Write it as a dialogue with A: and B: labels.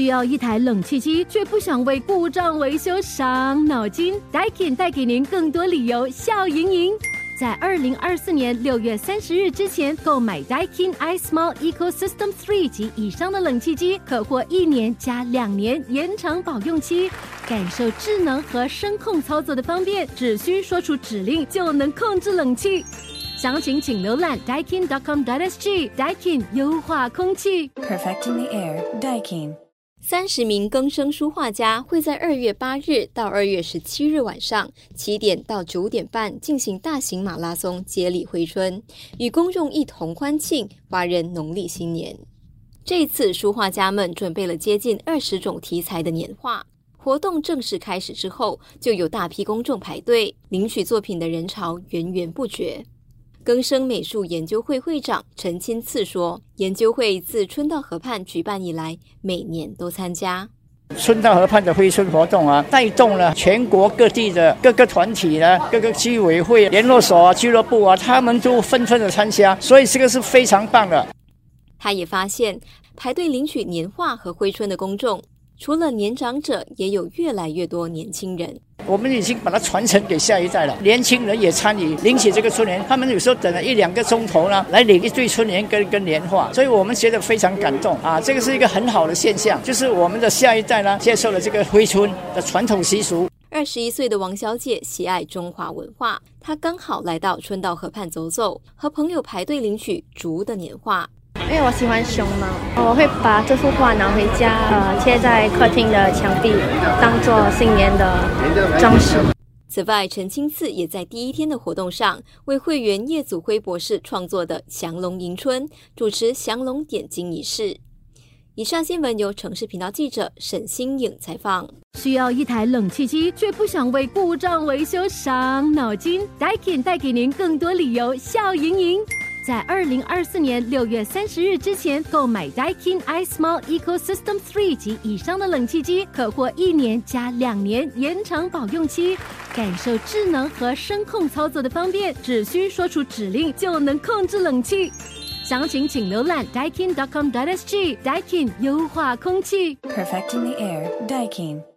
A: 需要一台冷气机，却不想为故障维修伤脑筋？Daikin 带给您更多理由笑盈盈。在二零二四年六月三十日之前购买 Daikin iSmall Ecosystem Three 及以上的冷气机，可获一年加两年延长保用期，感受智能和声控操作的方便，只需说出指令就能控制冷气。详情请浏览 Daikin.com.sg。Daikin 优化空气
B: ，Perfecting the air。Daikin。
C: 三十名更生书画家会在二月八日到二月十七日晚上七点到九点半进行大型马拉松接力回春，与公众一同欢庆华人农历新年。这次书画家们准备了接近二十种题材的年画。活动正式开始之后，就有大批公众排队领取作品的人潮源源不绝。更生美术研究会会长陈钦次说：“研究会自春道河畔举办以来，每年都参加
D: 春道河畔的挥春活动啊，带动了全国各地的各个团体呢、各个居委会、联络所啊、俱乐部啊，他们都纷纷的参加，所以这个是非常棒的。”
C: 他也发现，排队领取年画和挥春的公众，除了年长者，也有越来越多年轻人。
D: 我们已经把它传承给下一代了，年轻人也参与领取这个春联，他们有时候等了一两个钟头呢，来领一对春联跟跟年画，所以我们觉得非常感动啊！这个是一个很好的现象，就是我们的下一代呢接受了这个挥春的传统习俗。
C: 二十一岁的王小姐喜爱中华文化，她刚好来到春道河畔走走，和朋友排队领取竹的年画。
E: 因为我喜欢熊猫，我会把这幅画拿回家，呃，贴在客厅的墙壁，当做新年的装饰。
C: 此外，陈清次也在第一天的活动上，为会员叶祖辉博士创作的降龙迎春主持降龙点睛仪式。以上新闻由城市频道记者沈新颖采访。
A: 需要一台冷气机，却不想为故障维修伤脑筋？Daikin 带给您更多理由笑盈盈。在二零二四年六月三十日之前购买 Daikin iSmall Ecosystem Three 及以上的冷气机，可获一年加两年延长保用期，感受智能和声控操作的方便，只需说出指令就能控制冷气。详情请浏览 daikin.com/dsg。Daikin 优化空气
B: ，Perfecting the air。Daikin。